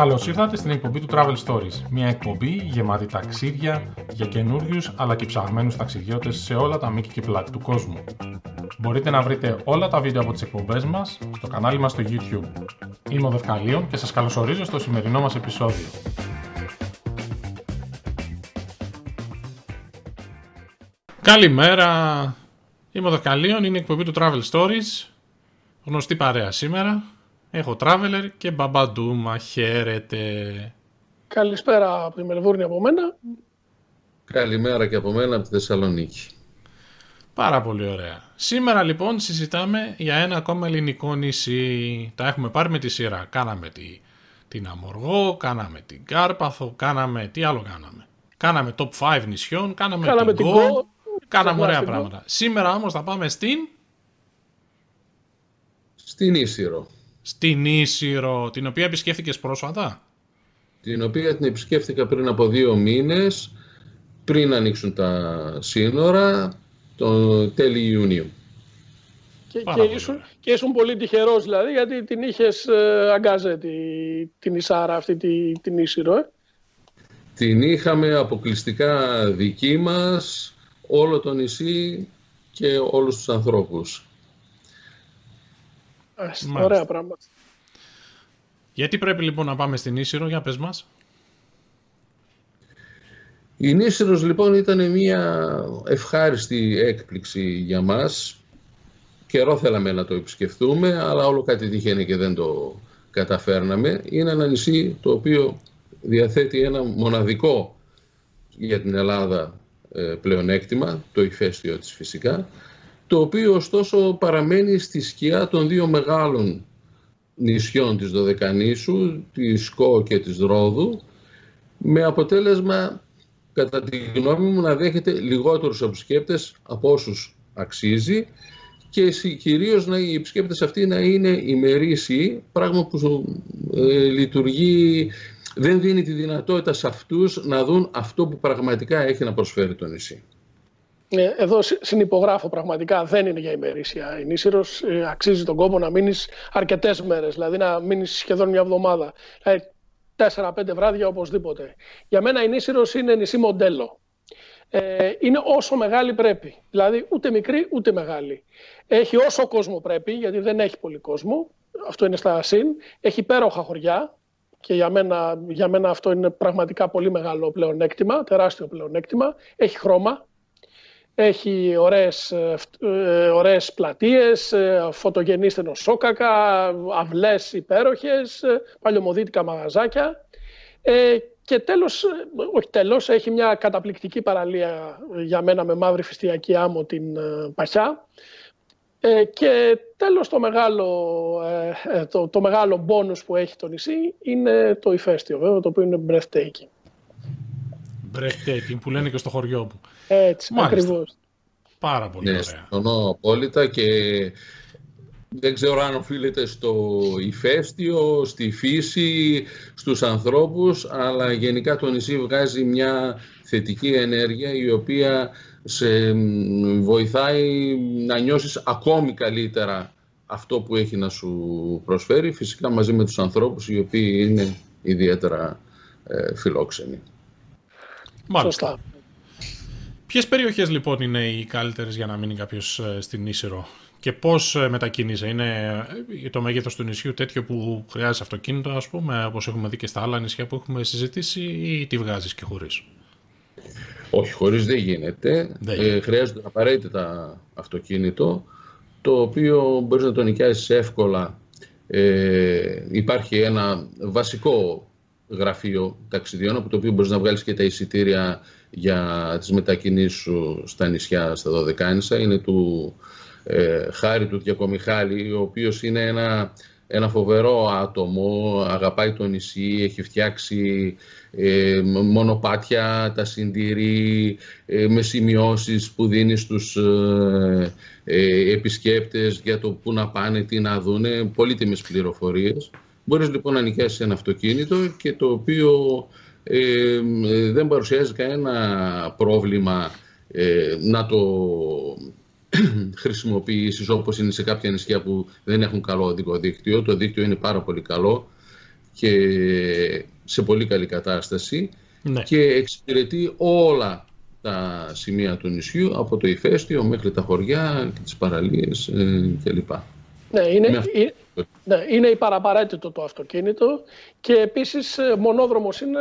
Καλώς ήρθατε στην εκπομπή του Travel Stories. Μια εκπομπή γεμάτη ταξίδια για καινούριους αλλά και ψαγμένους ταξιδιώτες σε όλα τα μήκη και πλάτη του κόσμου. Μπορείτε να βρείτε όλα τα βίντεο από τις εκπομπές μας στο κανάλι μας στο YouTube. Είμαι ο Δευκαλίων και σας καλωσορίζω στο σημερινό μας επεισόδιο. Καλημέρα! Είμαι ο Δευκαλίων, είναι η εκπομπή του Travel Stories. Γνωστή παρέα σήμερα. Έχω Traveler και Μπαμπαντούμα. Χαίρετε. Καλησπέρα από τη Μελβούρνη από μένα. Καλημέρα και από μένα από τη Θεσσαλονίκη. Πάρα πολύ ωραία. Σήμερα λοιπόν συζητάμε για ένα ακόμα ελληνικό νησί. Τα έχουμε πάρει με τη σειρά. Κάναμε τη, την Αμοργό, κάναμε την Κάρπαθο, κάναμε... Τι άλλο κάναμε; Κάναμε top 5 νησιών, κάναμε, Κάναμε την την Go, Go, κάναμε ωραία την Go. πράγματα. Σήμερα όμως θα πάμε στην... Στην Ίσυρο, Στην Ίσυρο, την οποία επισκέφθηκες πρόσφατα; την οποία την επισκέφθηκα πριν από δύο μήνες, πριν ανοίξουν τα σύνορα, τον τέλη Ιουνίου. Και, Πάρα και, πολύ ήσουν, ωραία. και ήσουν πολύ τυχερός δηλαδή γιατί την είχες ε, αγκάζε τη, την Ισάρα αυτή τη, την Ίσυρο. Ε; Την είχαμε αποκλειστικά δική μας, όλο το νησί και όλους τους ανθρώπους. Ας, Μάλιστα. Ωραία πράγματα. Γιατί πρέπει λοιπόν να πάμε στην Ίσυρο, για πες μας. Η Νήσυρος λοιπόν ήταν μια ευχάριστη έκπληξη για μας. Καιρό θέλαμε να το επισκεφθούμε, αλλά όλο κάτι τύχαινε και δεν το καταφέρναμε. Είναι ένα νησί το οποίο διαθέτει ένα μοναδικό για την Ελλάδα ε, πλεονέκτημα, το ηφαίστειο της φυσικά, το οποίο ωστόσο παραμένει στη σκιά των δύο μεγάλων νησιών της Δωδεκανήσου, της Σκό και της Ρόδου, με αποτέλεσμα κατά τη γνώμη μου να δέχεται λιγότερους επισκέπτες από όσους αξίζει και εσύ- κυρίως να, οι επισκέπτες αυτοί να είναι ημερήσιοι, πράγμα που ε, λειτουργεί, δεν δίνει τη δυνατότητα σε αυτούς να δουν αυτό που πραγματικά έχει να προσφέρει το νησί. Ε, Εδώ συ- συνυπογράφω πραγματικά δεν είναι για ημερήσια η Νήσυρος. Ε, αξίζει τον κόπο να μείνεις αρκετές μέρες, δηλαδή να μείνεις σχεδόν μια εβδομάδα. Δηλαδή, τέσσερα-πέντε βράδια οπωσδήποτε. Για μένα η Νήσυρος είναι νησί μοντέλο. Ε, είναι όσο μεγάλη πρέπει. Δηλαδή ούτε μικρή ούτε μεγάλη. Έχει όσο κόσμο πρέπει, γιατί δεν έχει πολύ κόσμο. Αυτό είναι στα ΣΥΝ. Έχει υπέροχα χωριά. Και για μένα, για μένα αυτό είναι πραγματικά πολύ μεγάλο πλεονέκτημα, τεράστιο πλεονέκτημα. Έχει χρώμα, έχει ωραίες, ε, φτ- ε, ωραίες πλατείες, ε, φωτογενή στενοσόκακα, αυλές υπέροχες, ε, παλιωμοδίτικα μαγαζάκια. Ε, και τέλος, ε, όχι τέλος, έχει μια καταπληκτική παραλία ε, για μένα με μαύρη φυστιακή άμμο την ε, Παχιά. Ε, και τέλος το μεγάλο, ε, ε, το, το μεγάλο bonus που έχει το νησί είναι το ηφαίστειο βέβαια, το οποίο είναι breathtaking. Breathtaking που λένε και στο χωριό μου. Έτσι, Μάλιστα. ακριβώς. Πάρα πολύ Ναι, ωραία. συμφωνώ απόλυτα και δεν ξέρω αν οφείλεται στο ηφαίστειο, στη φύση, στους ανθρώπους, αλλά γενικά το νησί βγάζει μια θετική ενέργεια η οποία σε μ, βοηθάει να νιώσεις ακόμη καλύτερα αυτό που έχει να σου προσφέρει, φυσικά μαζί με τους ανθρώπους οι οποίοι είναι ιδιαίτερα ε, φιλόξενοι. Μάλιστα. Σωστά. Ποιες περιοχές λοιπόν είναι οι καλύτερες για να μείνει κάποιος ε, στην Ίσυρο και πώς ε, μετακινείσαι; Είναι ε, το μέγεθος του νησιού τέτοιο που χρειάζεται αυτοκίνητο ας πούμε όπως έχουμε δει και στα άλλα νησιά που έχουμε συζητήσει ή τη βγάζεις και χωρίς; Όχι, χωρίς δεν γίνεται. Δεν Ε, γίνεται. χρειάζεται απαραίτητα αυτοκίνητο, το οποίο μπορείς να το νοικιάσεις εύκολα. Ε, υπάρχει ένα βασικό γραφείο ταξιδιών, από το οποίο μπορείς να βγάλεις και τα εισιτήρια για τις μετακινήσεις σου στα νησιά, στα Δωδεκάνησα. Είναι του ε, Χάρη του Διακομιχάλη, ο οποίος είναι ένα, ένα φοβερό άτομο, αγαπάει το νησί, έχει φτιάξει ε, μονοπάτια, τα συντηρεί ε, με σημειώσεις που δίνει στους ε, ε, επισκέπτες για το πού να πάνε, τι να δούνε, πολύτιμες πληροφορίες. Μπορείς λοιπόν να νοικιάσεις ένα αυτοκίνητο και το οποίο ε, ε, δεν παρουσιάζει κανένα πρόβλημα ε, να το χρησιμοποιήσεις όπως είναι σε κάποια νησιά που δεν έχουν καλό οδικό δίκτυο. Το δίκτυο είναι πάρα πολύ καλό και σε πολύ καλή κατάσταση Ναι. και εξυπηρετεί όλα τα σημεία του νησιού από το ηφαίστειο μέχρι τα χωριά και τις παραλίες ε, κλπ. Ναι, είναι, Με αυτό. ε- ναι, είναι υπαραπαραίτητο το αυτοκίνητο και επίσης ε, μονόδρομος είναι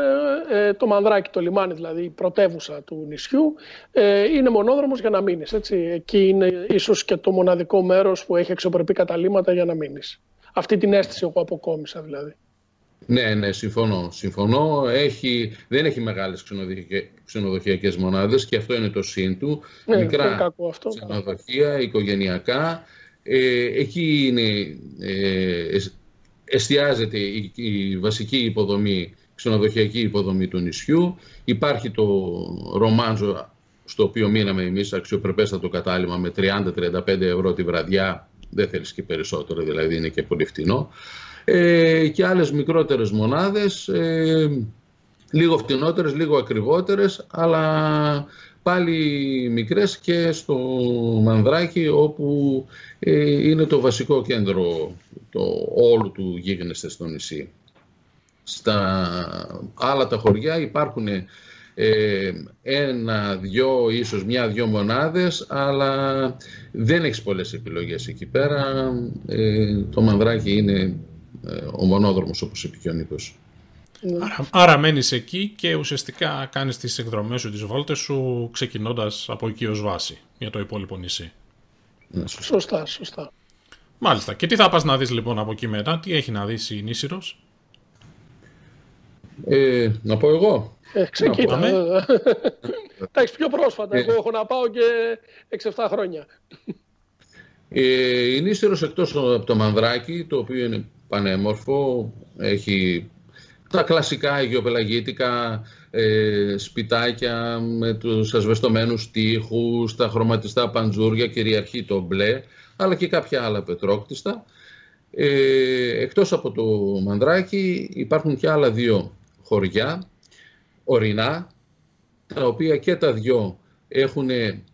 ε, το Μανδράκι, το λιμάνι δηλαδή, η πρωτεύουσα του νησιού. Ε, είναι μονόδρομος για να μείνεις, έτσι. Εκεί είναι ίσως και το μοναδικό μέρος που έχει αξιοπρεπή καταλήμματα για να μείνεις. Αυτή την αίσθηση εγώ αποκόμισα δηλαδή. Ναι, ναι, συμφωνώ. συμφωνώ. Έχει, δεν έχει μεγάλες ξενοδοχειακ- ξενοδοχειακές μονάδες και αυτό είναι το σύν του. Ναι, δεν Μικρά είναι κακό αυτό. ξενοδοχεία, οικογενειακά. Ε, εκεί είναι, ε, εσ- εστιάζεται η, η βασική υποδομή, ξενοδοχειακή υποδομή του νησιού. Υπάρχει το ρομάντζο στο οποίο μείναμε εμείς αξιοπρεπέστατο κατάλημα με 30-35 ευρώ τη βραδιά. Δεν θέλεις και περισσότερο, δηλαδή είναι και πολύ φτηνό. Ε, και άλλες μικρότερες μονάδες, ε, λίγο φτηνότερες, λίγο ακριβότερες, αλλά πάλι μικρές και στο Μανδράκι όπου ε, είναι το βασικό κέντρο το, όλου του γίγνεσθε στο νησί. Στα άλλα τα χωριά υπάρχουν ε, ένα, δυο, ίσως μια-δυο μονάδες, αλλά δεν έχεις πολλές επιλογές εκεί πέρα. Ε, το Μανδράκι είναι ε, ο μονόδρομος όπως είπε και ο Νίκος. Άρα, άρα μένεις εκεί και ουσιαστικά κάνεις τις εκδρομές σου, τις βόλτες σου, ξεκινώντας από εκεί ως βάση για το υπόλοιπο νησί. Ναι, σωστά. Σωστά, σωστά. Μάλιστα. Και τι θα πας να δεις λοιπόν από εκεί μετά, τι έχει να δεις η Νήσιρος; Ε, να πω εγώ. Ε, ξεκίνα. πάμε. Τα έχεις πιο πρόσφατα. Ε. Εγώ έχω να πάω και 6-7 χρόνια. Ε, η Νήστερος εκτός από το Μανδράκι, το οποίο είναι πανέμορφο, έχει τα κλασικά αγιοπελαγίτικα ε, σπιτάκια με τους ασβεστομένους τείχους, τα χρωματιστά παντζούρια, κυριαρχεί το μπλε, αλλά και κάποια άλλα πετρόκτιστα. Ε, εκτός από το Μανδράκι υπάρχουν και άλλα δύο χωριά, ορεινά, τα οποία και τα δυο έχουν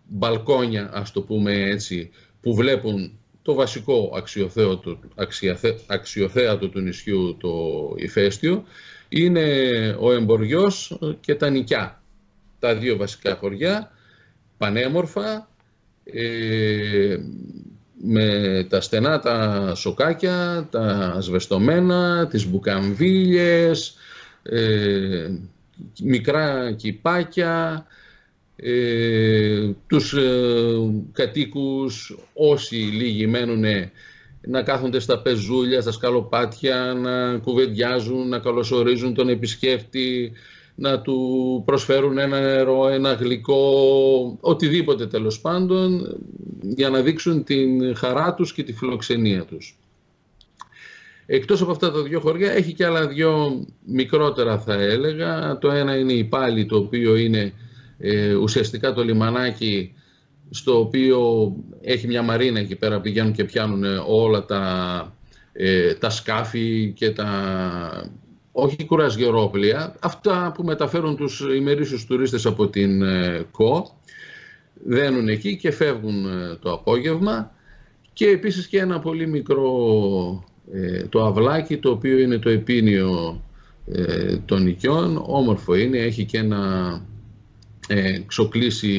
μπαλκόνια, ας το πούμε έτσι, που βλέπουν το βασικό αξιοθέατο, αξιοθέ, αξιοθέατο του νησιού, το ηφαίστειο, είναι ο Εμποριός και τα Νικιά. Τα δύο βασικά χωριά, πανέμορφα, ε, με τα στενά τα σοκάκια, τα ασβεστομένα, τις μπουκαμβίλιες, ε, μικρά κυπάκια, ε, τους ε, κατοίκους όσοι λίγοι μένουν να κάθονται στα πεζούλια, στα σκαλοπάτια, να κουβεντιάζουν, να καλωσορίζουν τον επισκέπτη, να του προσφέρουν ένα νερό, ένα γλυκό, οτιδήποτε τέλος πάντων, για να δείξουν την χαρά τους και τη φιλοξενία τους. Εκτός από αυτά τα δύο χωριά έχει και άλλα δύο μικρότερα θα έλεγα. Το ένα είναι η Πάλη το οποίο είναι ε, ουσιαστικά το λιμανάκι στο οποίο έχει μια μαρίνα εκεί πέρα πηγαίνουν και πιάνουν όλα τα, ε, τα σκάφη και τα όχι κουρασγερόπλια, αυτά που μεταφέρουν τους ημερήσιους τουρίστες από την ε, ΚΟ δένουν εκεί και φεύγουν ε, το απόγευμα. Και επίσης και ένα πολύ μικρό ε, το αυλάκι το οποίο είναι το επίνιο ε, των οικιών, όμορφο είναι, έχει και ένα ε, ξοκλήσει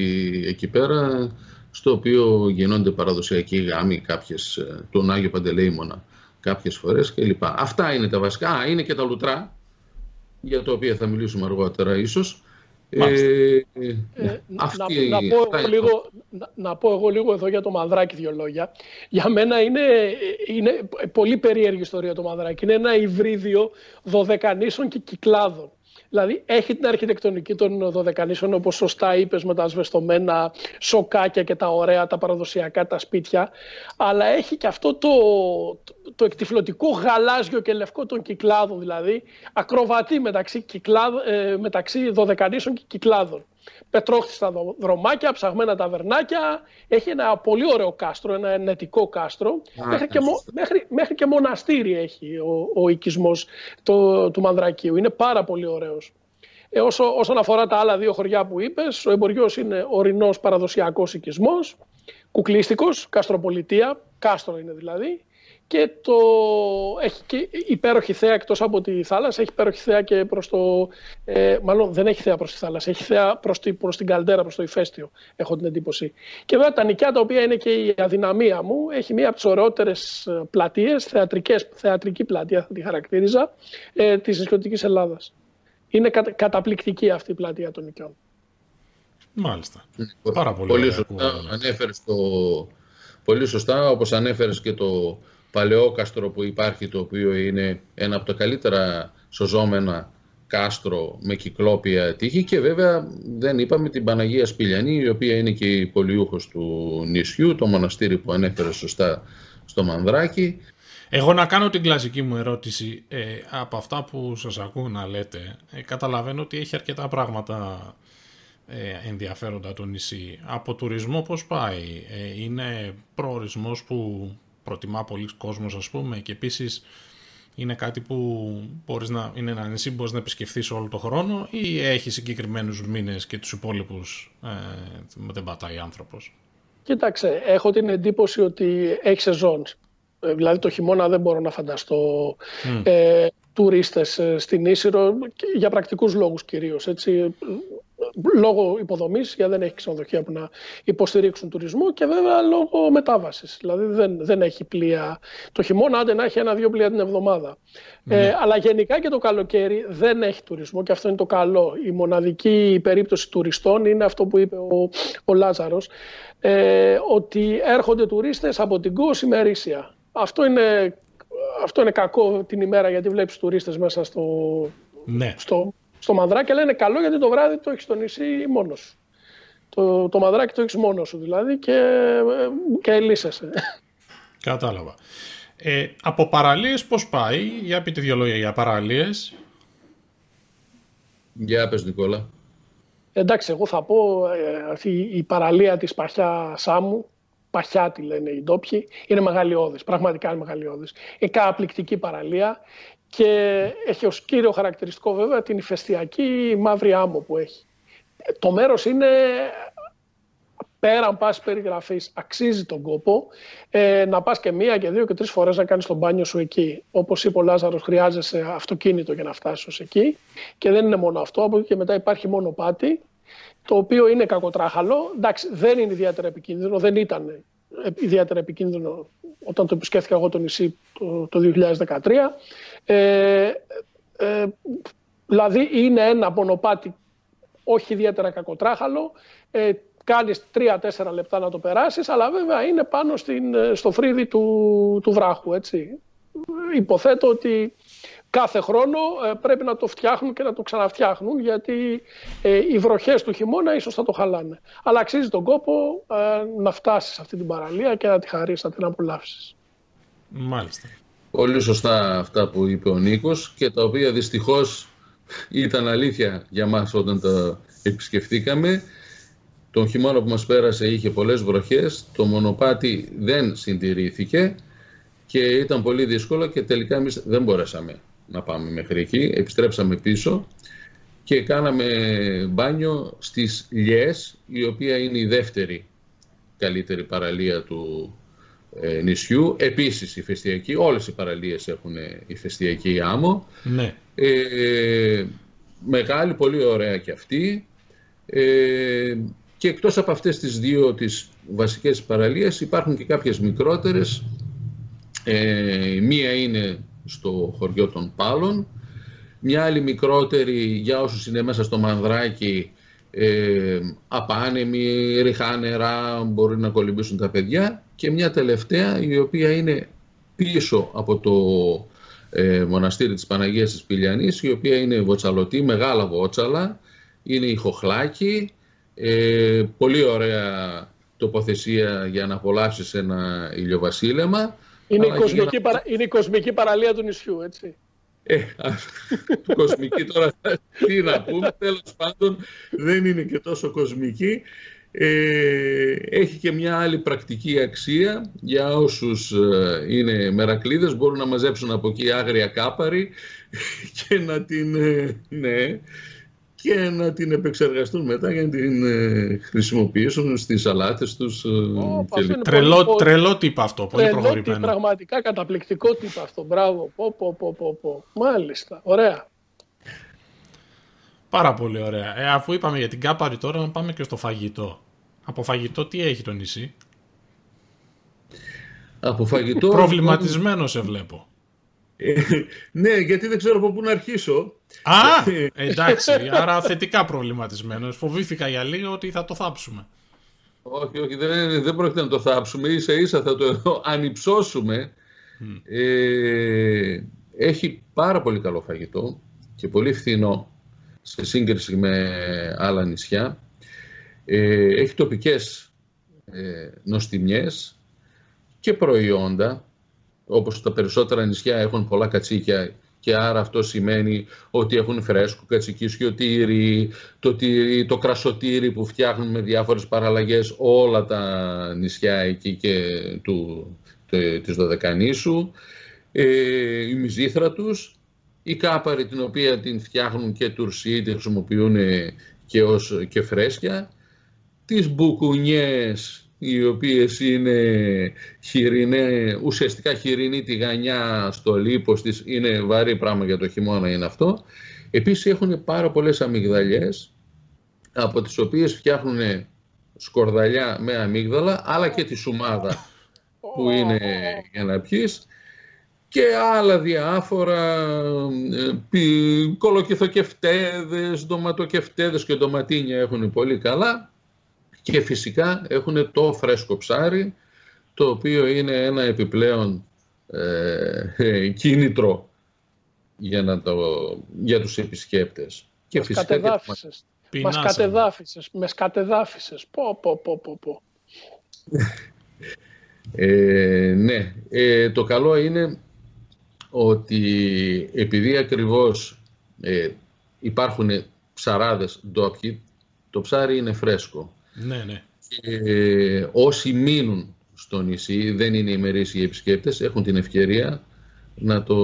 εκεί πέρα στο οποίο γίνονται παραδοσιακοί γάμοι κάποιες, ε, τον Άγιο Παντελεήμονα κάποιες φορές κλπ. Αυτά είναι τα βασικά. Α, είναι και τα λουτρά για τα οποία θα μιλήσουμε αργότερα ίσως. Μάλιστα. Ε, Ε, αυτή- να, να, πω αυτά εγώ είναι. λίγο, να, να πω εγώ λίγο εδώ για το Μανδράκι δύο λόγια. Για μένα είναι, είναι πολύ περίεργη ιστορία το Μανδράκι. Είναι ένα υβρίδιο δωδεκανήσων και κυκλάδων. Δηλαδή έχει την αρχιτεκτονική των δωδεκανήσων όπως σωστά είπες με τα ασβεστομένα σοκάκια και τα ωραία, τα παραδοσιακά, τα σπίτια. Αλλά έχει και αυτό το, το, το εκτιφλωτικό γαλάζιο και λευκό των κυκλάδων δηλαδή ακροβατεί μεταξύ, κυκλάδ, ε, μεταξύ δωδεκανήσων και κυκλάδων πετρόχτιστα δω- δρομάκια, ψαγμένα ταβερνάκια. Έχει ένα πολύ ωραίο κάστρο, ένα ενετικό κάστρο. Α, μέχρι, και, ναι, μο- σωστά. μέχρι, μέχρι και μοναστήρι έχει ο, ο οικισμός το, του Μανδρακίου. Είναι πάρα πολύ ωραίος. Ε, όσο, όσον αφορά τα άλλα δύο χωριά που είπες, ο Εμποριος είναι ορεινός παραδοσιακός οικισμός, κουκλίστικος, καστροπολιτεία, κάστρο είναι δηλαδή, και το έχει και υπέροχη θέα εκτός από τη θάλασσα, έχει υπέροχη θέα και προς το, ε, μάλλον δεν έχει θέα προς τη θάλασσα, έχει θέα προς, τη, προς την καλτέρα, προς το ηφαίστειο, έχω την εντύπωση. Και βέβαια τα νικιά τα οποία είναι και η αδυναμία μου, έχει μία από τις ωραιότερες ε, πλατείες, θεατρικές, θεατρική πλατεία θα τη χαρακτήριζα, ε, της νησιωτικής Ελλάδας. Είναι καταπληκτική αυτή η πλατεία των νικιών. Μάλιστα. Πάρα πολύ, πολύ σωστά ανέφερες το, πολύ σωστά, όπως ανέφερες και το παλαιό κάστρο που υπάρχει, το οποίο είναι ένα από τα καλύτερα σωζόμενα κάστρο με κυκλόπια τείχη και βέβαια δεν είπαμε την Παναγία Σπηλιανή, η οποία είναι και η πολιούχος του νησιού, το μοναστήρι που ανέφερε σωστά στο Μανδράκι. Εγώ να κάνω την κλασική μου ερώτηση. Ε, από αυτά που σας ακούω να λέτε, ε, καταλαβαίνω ότι έχει αρκετά πράγματα ε, ενδιαφέροντα το νησί. Από τουρισμό πώς πάει. Ε, είναι προορισμός που προτιμά πολλοί κόσμος ας πούμε και επίσης είναι κάτι που μπορείς να, είναι ένα νησί που μπορείς να επισκεφθείς όλο το χρόνο ή έχει συγκεκριμένους μήνες και τους υπόλοιπους ε, δεν πατάει άνθρωπος; Κοίταξε, έχω την εντύπωση ότι έχει σεζόν. Ε, δηλαδή το χειμώνα δεν μπορώ να φανταστώ mm. ε, τουρίστες ε, στην Ίσυρο για πρακτικούς λόγους κυρίως. Έτσι λόγω υποδομής, γιατί δεν έχει ξενοδοχεία που να υποστηρίξουν τουρισμό και βέβαια λόγω μετάβασης. Δηλαδή δεν, δεν έχει πλοία το χειμώνα, άντε να έχει ένα-δύο πλοία την εβδομάδα. Ε, ναι. αλλά γενικά και το καλοκαίρι δεν έχει τουρισμό και αυτό είναι το καλό. Η μοναδική περίπτωση τουριστών είναι αυτό που είπε ο, ο Λάζαρος, ε, ότι έρχονται τουρίστες από την ΚΟΣ ημερήσια. Αυτό είναι, αυτό είναι κακό την ημέρα γιατί βλέπεις τουρίστες μέσα στο, ναι. στο στο μανδράκι, αλλά είναι καλό γιατί το βράδυ το έχεις στο νησί μόνος σου. Το, το μανδράκι το έχεις μόνος σου δηλαδή και, και ελίσσεσαι. Κατάλαβα. Ε, από παραλίες πώς πάει, για πείτε δύο λόγια για παραλίες. Για πες Νικόλα. Εντάξει, εγώ θα πω ε, αυτή η παραλία της Παχιά Σάμου, Παχιά τη λένε οι ντόπιοι, είναι μεγαλειώδης, πραγματικά είναι μεγαλειώδης. Είναι καταπληκτική παραλία και έχει ως κύριο χαρακτηριστικό βέβαια την ηφαιστειακή μαύρη άμμο που έχει. Το μέρος είναι πέραν πάση περιγραφής, αξίζει τον κόπο ε, να πας και μία και δύο και τρεις φορές να κάνεις τον μπάνιο σου εκεί. Όπως είπε ο Λάζαρος, χρειάζεσαι αυτοκίνητο για να φτάσεις ως εκεί. Και δεν είναι μόνο αυτό, από εκεί και μετά υπάρχει μόνο πάτη, το οποίο είναι κακοτράχαλο. Εντάξει, δεν είναι ιδιαίτερα επικίνδυνο, δεν ήταν ιδιαίτερα επικίνδυνο όταν το επισκέφθηκα εγώ το νησί το, το 2013. Ε, ε, δηλαδή είναι ένα μονοπάτι όχι ιδιαίτερα κακοτράχαλο, ε, κάνεις 3-4 λεπτά να το περάσεις, αλλά βέβαια είναι πάνω στην, στο φρύδι του, του βράχου, έτσι. Υποθέτω ότι κάθε χρόνο ε, πρέπει να το φτιάχνουν και να το ξαναφτιάχνουν γιατί ε, οι βροχές του χειμώνα ίσως θα το χαλάνε. Αλλά αξίζει τον κόπο ε, να φτάσεις σε αυτή την παραλία και να τη χαρίσεις, να την απολαύσεις. Μάλιστα. Πολύ σωστά αυτά που είπε ο Νίκος και τα οποία δυστυχώς ήταν αλήθεια για μας όταν τα επισκεφτήκαμε. Τον χειμώνα που μας πέρασε είχε πολλές βροχές, το μονοπάτι δεν συντηρήθηκε και ήταν πολύ δύσκολο και τελικά εμείς δεν μπορέσαμε να πάμε μέχρι εκεί. Επιστρέψαμε πίσω και κάναμε μπάνιο στις Λιές, η οποία είναι η δεύτερη καλύτερη παραλία του ε, νησιού. Επίσης ηφαιστειακή, όλες οι παραλίες έχουν ηφαιστειακή άμμο. Ναι. Ε, μεγάλη, πολύ ωραία και αυτή. Ε, και εκτός από αυτές τις δύο τις βασικές παραλίες υπάρχουν και κάποιες μικρότερες. Ε, μία είναι στο χωριό των Πάλων. Μια άλλη μικρότερη για όσους είναι μέσα στο Μανδράκι ε, απάνεμη, ριχά νερά, μπορεί να κολυμπήσουν τα παιδιά. Και μια τελευταία η οποία είναι πίσω από το ε, μοναστήρι της Παναγίας της Πηλιανής η οποία είναι βοτσαλωτή, μεγάλα βότσαλα, είναι η Χοχλάκη, ε, πολύ ωραία τοποθεσία για να απολαύσεις ένα ηλιοβασίλεμα είναι η, κοσμική παρα... είναι η κοσμική παραλία του νησιού, έτσι. Ε, κοσμική τώρα, τι να πούμε, τέλος πάντων δεν είναι και τόσο κοσμική. Ε, έχει και μια άλλη πρακτική αξία για όσους ε, είναι μερακλείδες μπορούν να μαζέψουν από εκεί άγρια κάπαρη και να την... Ε, ναι, και να την επεξεργαστούν μετά για να την ε, χρησιμοποιήσουν στις σαλάτες τους. Oh, τρελό, πολύ, τρελό τύπο αυτό, πολύ τρελό προχωρημένο. Πραγματικά καταπληκτικό τύπο αυτό, μπράβο. Πω, πω, πω, πω, πω. Μάλιστα, ωραία. Πάρα πολύ ωραία. Ε, αφού είπαμε για την κάπαρη τώρα, να πάμε και στο φαγητό. Από φαγητό τι έχει το νησί; Από φαγητό... Προβληματισμένο σε βλέπω. Ε, ναι, γιατί δεν ξέρω από πού να αρχίσω. Α, εντάξει, άρα θετικά προβληματισμένος. Φοβήθηκα για λίγο ότι θα το θάψουμε. Όχι, όχι, δεν, δεν πρόκειται να το θάψουμε. Ίσα ίσα θα το ανυψώσουμε. Ε, έχει πάρα πολύ καλό φαγητό και πολύ φθηνό σε σύγκριση με άλλα νησιά. Ε, έχει τοπικές ε, νοστιμιές και προϊόντα, όπως τα περισσότερα νησιά έχουν πολλά κατσίκια και άρα αυτό σημαίνει ότι έχουν φρέσκο κατσικίσιο τύρι, το, τύρι, το κρασοτήρι που φτιάχνουν με διάφορες παραλλαγές όλα τα νησιά εκεί και του, το, της Δωδεκανήσου, ε, η μυζήθρα τους, η κάπαρη την οποία την φτιάχνουν και τουρσί, τη χρησιμοποιούν και, ως, και φρέσκια, τις μπουκουνιές οι οποίες είναι χοιρινέ, ουσιαστικά χοιρινή τηγανιά στο λίπος της, είναι βαρύ πράγμα για το χειμώνα είναι αυτό. Επίσης έχουν πάρα πολλές αμυγδαλιές, από τις οποίες φτιάχνουν σκορδαλιά με αμύγδαλα, αλλά και τη σουμάδα που είναι για να πιείς και άλλα διάφορα ε, κολοκυθοκευτέδες, ντοματοκευτέδες και ντοματίνια έχουν πολύ καλά και φυσικά έχουν το φρέσκο ψάρι, το οποίο είναι ένα επιπλέον ε, κίνητρο για, να το, για τους επισκέπτες. Και Μας φυσικά κατεδάφισες. Και... Μας κατεδάφισες. Μες σκατεδάφισες. Πω, πω, πω, πω, πω. ε, ναι. Ε, το καλό είναι ότι επειδή ακριβώς ε, υπάρχουν ψαράδες ντόπιοι, το ψάρι είναι φρέσκο. Ναι, ναι. Και όσοι μείνουν στο νησί, δεν είναι ημερήσιοι επισκέπτες, έχουν την ευκαιρία να το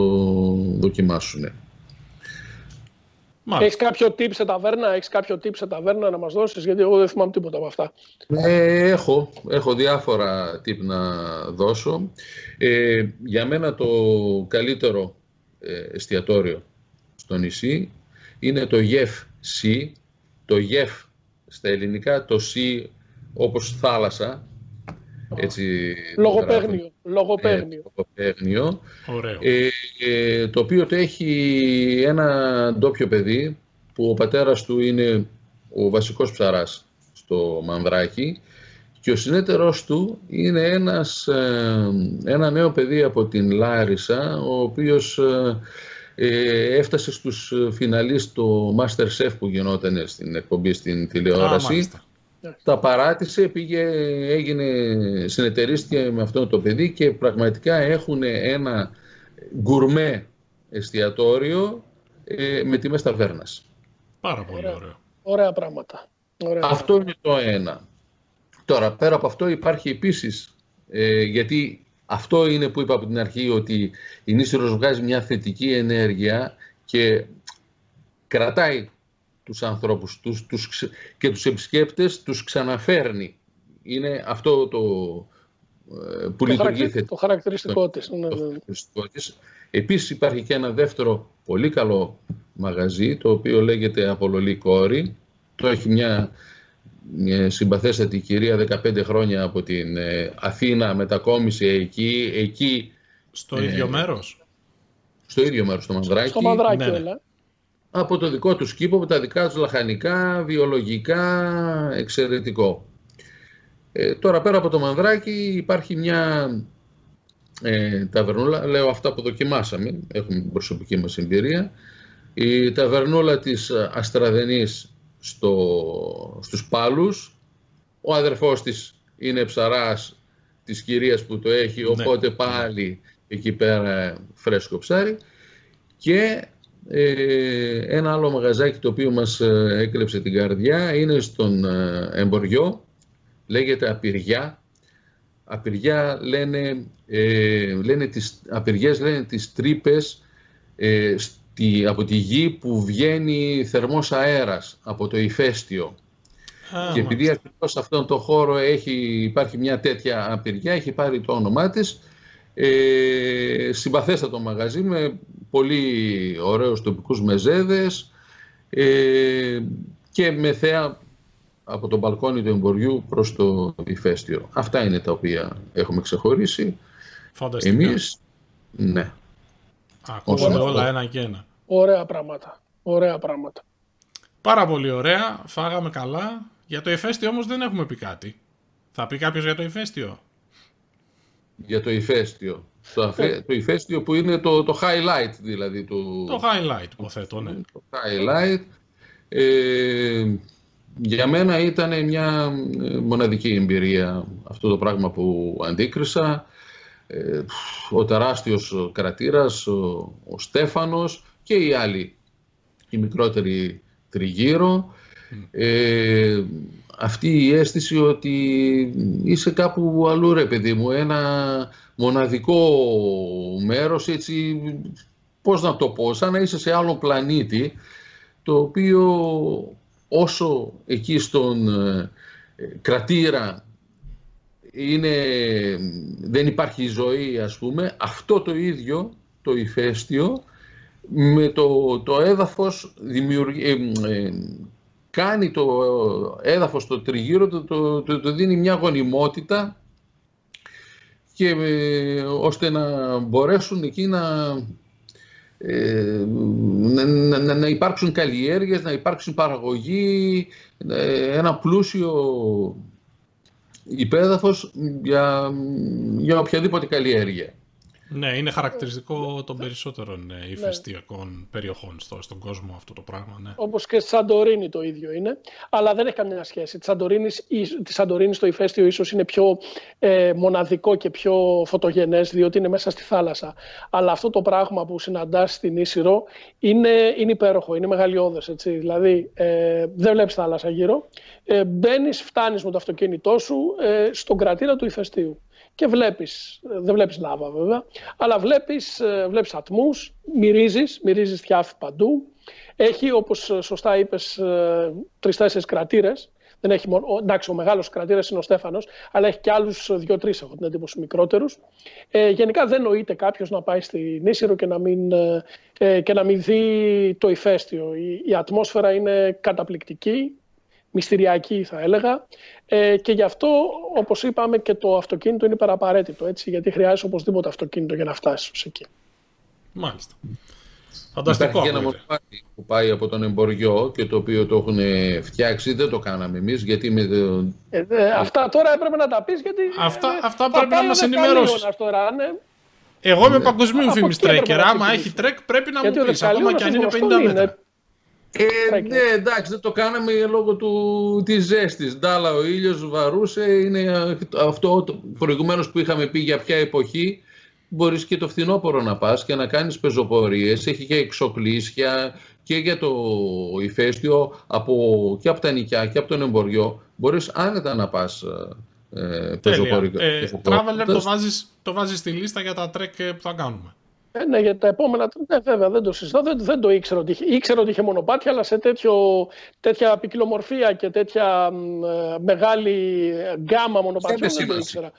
δοκιμάσουν. Έχεις κάποιο tip σε ταβέρνα, έχεις κάποιο tip σε ταβέρνα να μας δώσεις, γιατί εγώ δεν θυμάμαι τίποτα από αυτά. Ε, έχω, έχω διάφορα tip να δώσω. Ε, για μένα το καλύτερο ε, εστιατόριο στο νησί είναι το Γεφ C, το Γεφ στα ελληνικά το C όπως θάλασσα. Έτσι, λογοπαίγνιο. Λογοπαίγνιο. λογοπαίγνιο ε, ε, το οποίο το έχει ένα ντόπιο παιδί που ο πατέρας του είναι ο βασικός ψαράς στο Μανδράκι και ο συνέτερος του είναι ένας, ε, ένα νέο παιδί από την Λάρισα ο οποίος ε, έφτασε στους ε, φιναλίστ στο Masterchef που γινόταν στην εκπομπή στην τηλεόραση. τα παράτησε, πήγε, έγινε, συνεταιρίστηκε με αυτό το παιδί και πραγματικά έχουν ένα γκουρμέ εστιατόριο ε, με τιμές ταβέρνας. Πάρα πολύ ωραίο. Ωραία πράγματα. Ωραία. Αυτό είναι το ένα. Τώρα, πέρα από αυτό υπάρχει επίσης, ε, γιατί αυτό είναι που είπα από την αρχή ότι η Νήσιρος βγάζει μια θετική ενέργεια και κρατάει τους ανθρώπους τους, τους, και τους επισκέπτες τους ξαναφέρνει. Είναι αυτό το ε, που το λειτουργεί θετικά. Το χαρακτηριστικό της. Ναι, το, ναι. της. Επίσης υπάρχει και ένα δεύτερο πολύ καλό μαγαζί το οποίο λέγεται Απολολή Κόρη. Το έχει μια μια συμπαθέστατη κυρία 15 χρόνια από την ε, Αθήνα μετακόμισε εκεί. εκεί στο ε, ίδιο μέρος; Στο ίδιο μέρος, στο Μανδράκι. Στο Μανδράκι, ναι, ναι. Από το δικό του κήπο, από τα δικά του λαχανικά, βιολογικά, εξαιρετικό. Ε, τώρα πέρα από το Μανδράκι υπάρχει μια ε, ταβερνούλα, λέω αυτά που δοκιμάσαμε, έχουμε την προσωπική μας εμπειρία. Η ταβερνούλα της Αστραδενής στο, στους πάλους. Ο αδερφός της είναι ψαράς της κυρίας που το έχει, ναι. οπότε πάλι εκεί πέρα φρέσκο ψάρι. Και ε, ένα άλλο μαγαζάκι το οποίο μας ε, έκλεψε την καρδιά είναι στον ε, Εμποριό, λέγεται Απυριά. Απυριά λένε, ε, λένε τις, απυριές λένε τις τρύπες τη, από τη γη που βγαίνει θερμός αέρας από το ηφαίστειο. και επειδή ακριβώς σε αυτόν τον χώρο έχει, υπάρχει μια τέτοια απειριά, έχει πάρει το όνομά της, ε, συμπαθέστατο μαγαζί με πολύ ωραίους τοπικούς μεζέδες ε, και με θέα από το μπαλκόνι του εμποριού προς το ηφαίστειο. Αυτά είναι τα οποία έχουμε ξεχωρίσει. Φανταστικά. Εμείς, ναι. Ακούγονται όλα ένα και ένα. Ωραία πράγματα. Ωραία πράγματα. Πάρα πολύ ωραία. Φάγαμε καλά. Για το ηφαίστειο όμως δεν έχουμε πει κάτι. Θα πει κάποιος για το ηφαίστειο; Για το ηφαίστειο. Το, αφέ, το ηφαίστειο που είναι το, το highlight δηλαδή. Το, το highlight υποθέτω, ναι. Το highlight. Ε, για μένα ήταν μια ε, μοναδική εμπειρία αυτό το πράγμα που αντίκρισα. Ε, ο τεράστιος κρατήρας, ο, ο Στέφανος και οι άλλοι, οι μικρότεροι τριγύρω. Ε, αυτή η αίσθηση ότι είσαι κάπου αλλού ρε παιδί μου, ένα μοναδικό μέρος έτσι, πώς να το πω, σαν να είσαι σε άλλο πλανήτη, το οποίο όσο εκεί στον ε, κρατήρα είναι, δεν υπάρχει ζωή ας πούμε, αυτό το ίδιο το ηφαίστειο με το, το έδαφος δημιουργεί, ε, ε, κάνει το έδαφος το τριγύρω, το, το, το, δίνει μια γονιμότητα και ώστε να μπορέσουν εκεί να, ε, να, να, υπάρξουν καλλιέργειες, να υπάρξουν παραγωγή, ε, ένα πλούσιο υπέδαφος για, για οποιαδήποτε καλλιέργεια. Ναι, είναι χαρακτηριστικό των περισσότερων ε, ναι. ηφαιστειακών περιοχών στο, στον κόσμο αυτό το πράγμα. Ναι. Όπως και στη Σαντορίνη το ίδιο είναι. Αλλά δεν έχει καμία σχέση. Της Σαντορίνης, της Σαντορίνης το ηφαίστειο ίσως είναι πιο ε, μοναδικό και πιο φωτογενές, διότι είναι μέσα στη θάλασσα. Αλλά αυτό το πράγμα που συναντάς στην Ίσυρο είναι, είναι υπέροχο, είναι μεγαλειώδες. Δηλαδή, ε, δεν βλέπεις θάλασσα γύρω. Ε, Μπαίνεις, φτάνεις με το αυτοκίνητό σου ε, στον κρατήρα του ηφαιστείου και βλέπεις, δεν βλέπεις λάβα βέβαια, αλλά βλέπεις, ε, βλέπεις ατμούς, μυρίζεις, μυρίζεις θιάφη παντού. Έχει, όπως σωστά είπες, ε, τρεις-τέσσερις κρατήρες. Δεν έχει μόνο, εντάξει, ο μεγάλος κρατήρας είναι ο Στέφανος, αλλά έχει και άλλους δύο-τρεις, έχω την εντύπωση, μικρότερους. Ε, γενικά δεν νοείται κάποιος να πάει στη Νήσιρο και να μην, ε, και να μην δει το ηφαίστειο. Η, η ατμόσφαιρα είναι καταπληκτική, μυστηριακή θα έλεγα ε, και γι' αυτό όπως είπαμε και το αυτοκίνητο είναι παραπαραίτητο έτσι, γιατί χρειάζεται οπωσδήποτε αυτοκίνητο για να φτάσεις εκεί. Μάλιστα. Φανταστικό. Υπάρχει ένα μονοπάτι που πάει από τον Εμπορειό και το οποίο το έχουν φτιάξει, δεν το κάναμε εμείς. Γιατί με το... ε, αυτά τώρα έπρεπε να τα πεις γιατί. Αυτά, ε, αυτά πρέπει να μας ενημερώσεις. Ναι. Εγώ είμαι παγκοσμίου φήμης trekker. Άμα έχει trek πρέπει να μου πεις ακόμα και αν είναι 50 μέτρα. Ε, ναι, εντάξει, δεν το κάναμε λόγω του, της ζέστης. Ντάλα ο ήλιος βαρούσε, είναι αυτό προηγουμένως που είχαμε πει για ποια εποχή. Μπορείς και το φθινόπωρο να πας και να κάνεις πεζοπορίες, έχει και εξοπλίσια και για το ηφαίστειο από, και από τα Νικιά και από τον Εμπορειό. Μπορείς άνετα να πας ε, πεζοπορικό. Ε, traveler το βάζεις, το βάζεις στη λίστα για τα trek που θα κάνουμε. Ε, ναι, για τα επόμενα. Ναι, βέβαια, δεν το συζητώ. Δεν, δεν το ήξερα ότι είχε. Ήξερα ότι είχε μονοπάτια, αλλά σε τέτοιο, τέτοια ποικιλομορφία και τέτοια ε, μεγάλη γκάμα μονοπατιών δεν το ήξερα.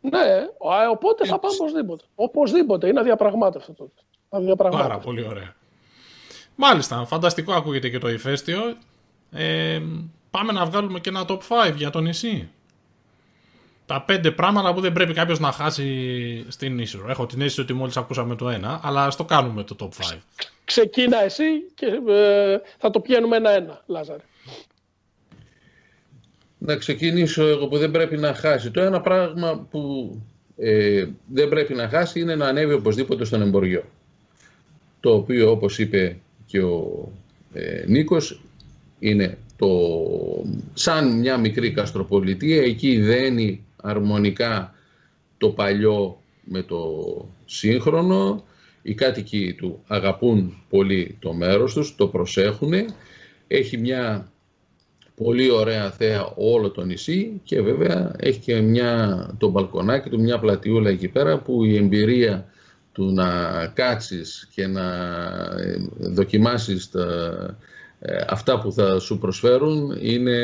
Ναι, οπότε θα πάω οπωσδήποτε. Οπωσδήποτε. Είναι αδιαπραγμάτευτο τότε. Αδιαπραγμάτευτο. Πάρα πολύ ωραία. Μάλιστα, φανταστικό ακούγεται και το ηφαίστειο. Ε, πάμε να βγάλουμε και ένα top 5 για το νησί τα πέντε πράγματα που δεν πρέπει κάποιος να χάσει στην Ίσρο. Έχω την αίσθηση ότι μόλις ακούσαμε το ένα, αλλά ας το κάνουμε το top 5. Ξεκίνα εσύ και ε, θα το πιάνουμε ένα-ένα, Λάζαρε. Να ξεκινήσω εγώ που δεν πρέπει να χάσει. Το ένα πράγμα που ε, δεν πρέπει να χάσει είναι να ανέβει οπωσδήποτε στον εμποριό. Το οποίο όπως είπε και ο ε, Νίκος είναι το, σαν μια μικρή καστροπολιτεία. Εκεί δένει αρμονικά το παλιό με το σύγχρονο. Οι κάτοικοι του αγαπούν πολύ το μέρος τους, το προσέχουν. Έχει μια πολύ ωραία θέα όλο το νησί και βέβαια έχει και μια, το μπαλκονάκι του, μια πλατιούλα εκεί πέρα που η εμπειρία του να κάτσεις και να ε, δοκιμάσεις τα, ε, αυτά που θα σου προσφέρουν είναι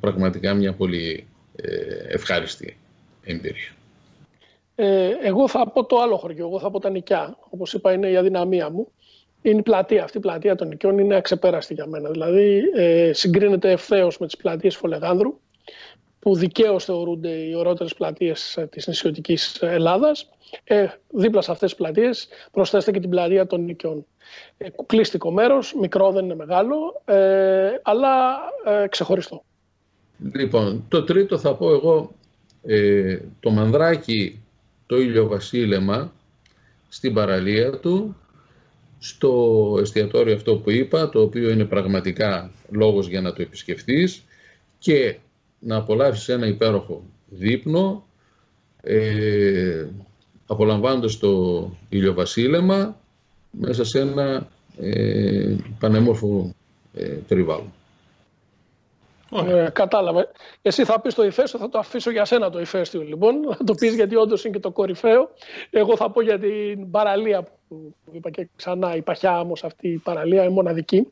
πραγματικά μια πολύ ε, ευχάριστη εμπειρία. εγώ θα πω το άλλο χωριό, εγώ θα πω τα νοικιά. Όπως είπα είναι η αδυναμία μου. Είναι η πλατεία, αυτή η πλατεία των νοικιών είναι αξεπέραστη για μένα. Δηλαδή συγκρίνεται ευθέως με τις πλατείες Φολεγάνδρου που δικαίως θεωρούνται οι ωραιότερες πλατείες της νησιωτικής Ελλάδας. Ε, δίπλα σε αυτές τις πλατείες προσθέστε και την πλατεία των νοικιών. Ε, κουκλίστικο μέρος, μικρό δεν είναι μεγάλο, ε, αλλά ε, ξεχωριστό. Λοιπόν, το τρίτο θα πω εγώ, ε, το μανδράκι το ηλιοβασίλεμα στην παραλία του, στο εστιατόριο αυτό που είπα, το οποίο είναι πραγματικά λόγος για να το επισκεφθείς και να απολαύσεις ένα υπέροχο δείπνο ε, απολαμβάνοντας το ηλιοβασίλεμα μέσα σε ένα ε, πανέμορφο ε, περιβάλλον. Ε, κατάλαβε. Εσύ θα πεις το ηφαίστειο, θα το αφήσω για σένα το ηφαίστειο λοιπόν. Θα το πεις γιατί όντως είναι και το κορυφαίο. Εγώ θα πω για την παραλία που είπα και ξανά, η παχιά όμως αυτή η παραλία είναι μοναδική.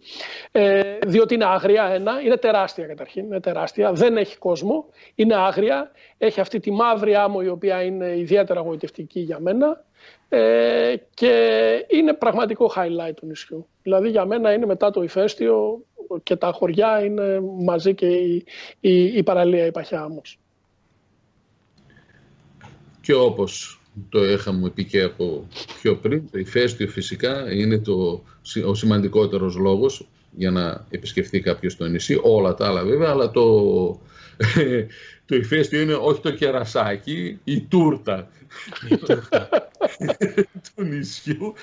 Ε, διότι είναι άγρια ένα, είναι τεράστια καταρχήν, είναι τεράστια, δεν έχει κόσμο, είναι άγρια, έχει αυτή τη μαύρη άμμο η οποία είναι ιδιαίτερα γοητευτική για μένα ε, και είναι πραγματικό highlight του νησιού. Δηλαδή για μένα είναι μετά το ηφαίστειο και τα χωριά είναι μαζί και η, η, η παραλία η Παχιά όμως. Και όπως το είχαμε πει και από πιο πριν, το ηφαίστειο φυσικά είναι το, ο σημαντικότερος λόγος για να επισκεφθεί κάποιος το νησί, όλα τα άλλα βέβαια, αλλά το, το ηφαίστειο είναι όχι το κερασάκι, η τούρτα, η τούρτα. του νησιού.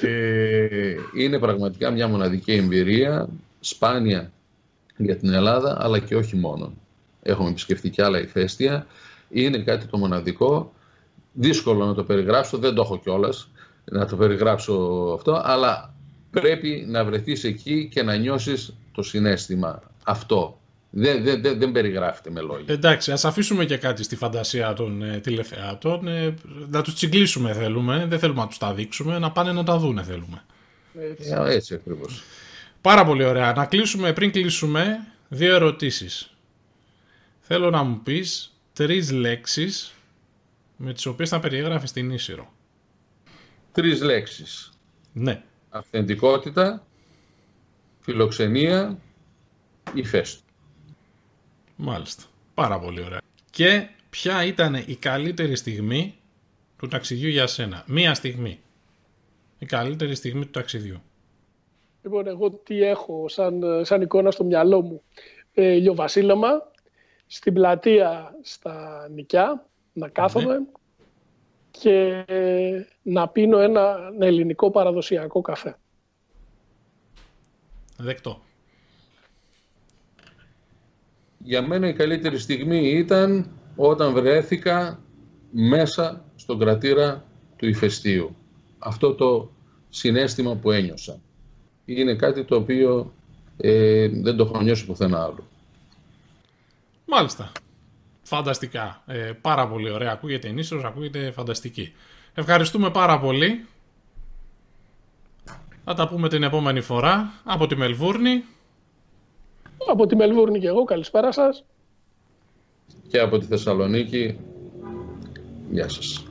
Ε, είναι πραγματικά μια μοναδική εμπειρία σπάνια για την Ελλάδα, αλλά και όχι μόνο. Έχουμε επισκεφτεί και άλλα ηφαίστεια. Είναι κάτι το μοναδικό. Δύσκολο να το περιγράψω, δεν το έχω κιόλας να το περιγράψω αυτό, αλλά πρέπει να βρεθείς εκεί και να νιώσεις το συνέστημα αυτό. Δεν, δεν, δεν, δεν περιγράφεται με λόγια. Εντάξει, ας αφήσουμε και κάτι στη φαντασία των ε, τηλεθεάτων. Ε, να τους τσιγκλίσουμε θέλουμε, δεν θέλουμε να τους τα δείξουμε, να πάνε να τα δούνε θέλουμε. Έτσι, ε, έτσι ακριβώς. Πάρα πολύ ωραία. Να κλείσουμε, πριν κλείσουμε, δύο ερωτήσεις. Θέλω να μου πεις τρεις λέξεις με τις οποίες θα περιέγραφες την Ίσυρο. Τρεις λέξεις. Ναι. Αυθεντικότητα, φιλοξενία, ηφαίστο. Μάλιστα. Πάρα πολύ ωραία. Και ποια ήταν η καλύτερη στιγμή του ταξιδιού για σένα; Μία στιγμή. Η καλύτερη στιγμή του ταξιδιού. Λοιπόν, εγώ τι έχω σαν, σαν εικόνα στο μυαλό μου. Ε, ηλιοβασίλεμα, στην πλατεία στα νικιά, να κάθομαι και να πίνω ένα, ελληνικό παραδοσιακό καφέ. Δεκτό. Για μένα η καλύτερη στιγμή ήταν όταν βρέθηκα μέσα στον κρατήρα του ηφαιστείου. Αυτό το συνέστημα που ένιωσα είναι κάτι το οποίο ε, δεν το έχω νιώσει πουθενά άλλο. Μάλιστα. Φανταστικά. Ε, πάρα πολύ ωραία. Ακούγεται ενίσχυος, ακούγεται φανταστική. Ευχαριστούμε πάρα πολύ. Θα τα πούμε την επόμενη φορά από τη Μελβούρνη. Από τη Μελβούρνη και εγώ. Καλησπέρα σας. Και από τη Θεσσαλονίκη. Γεια σας.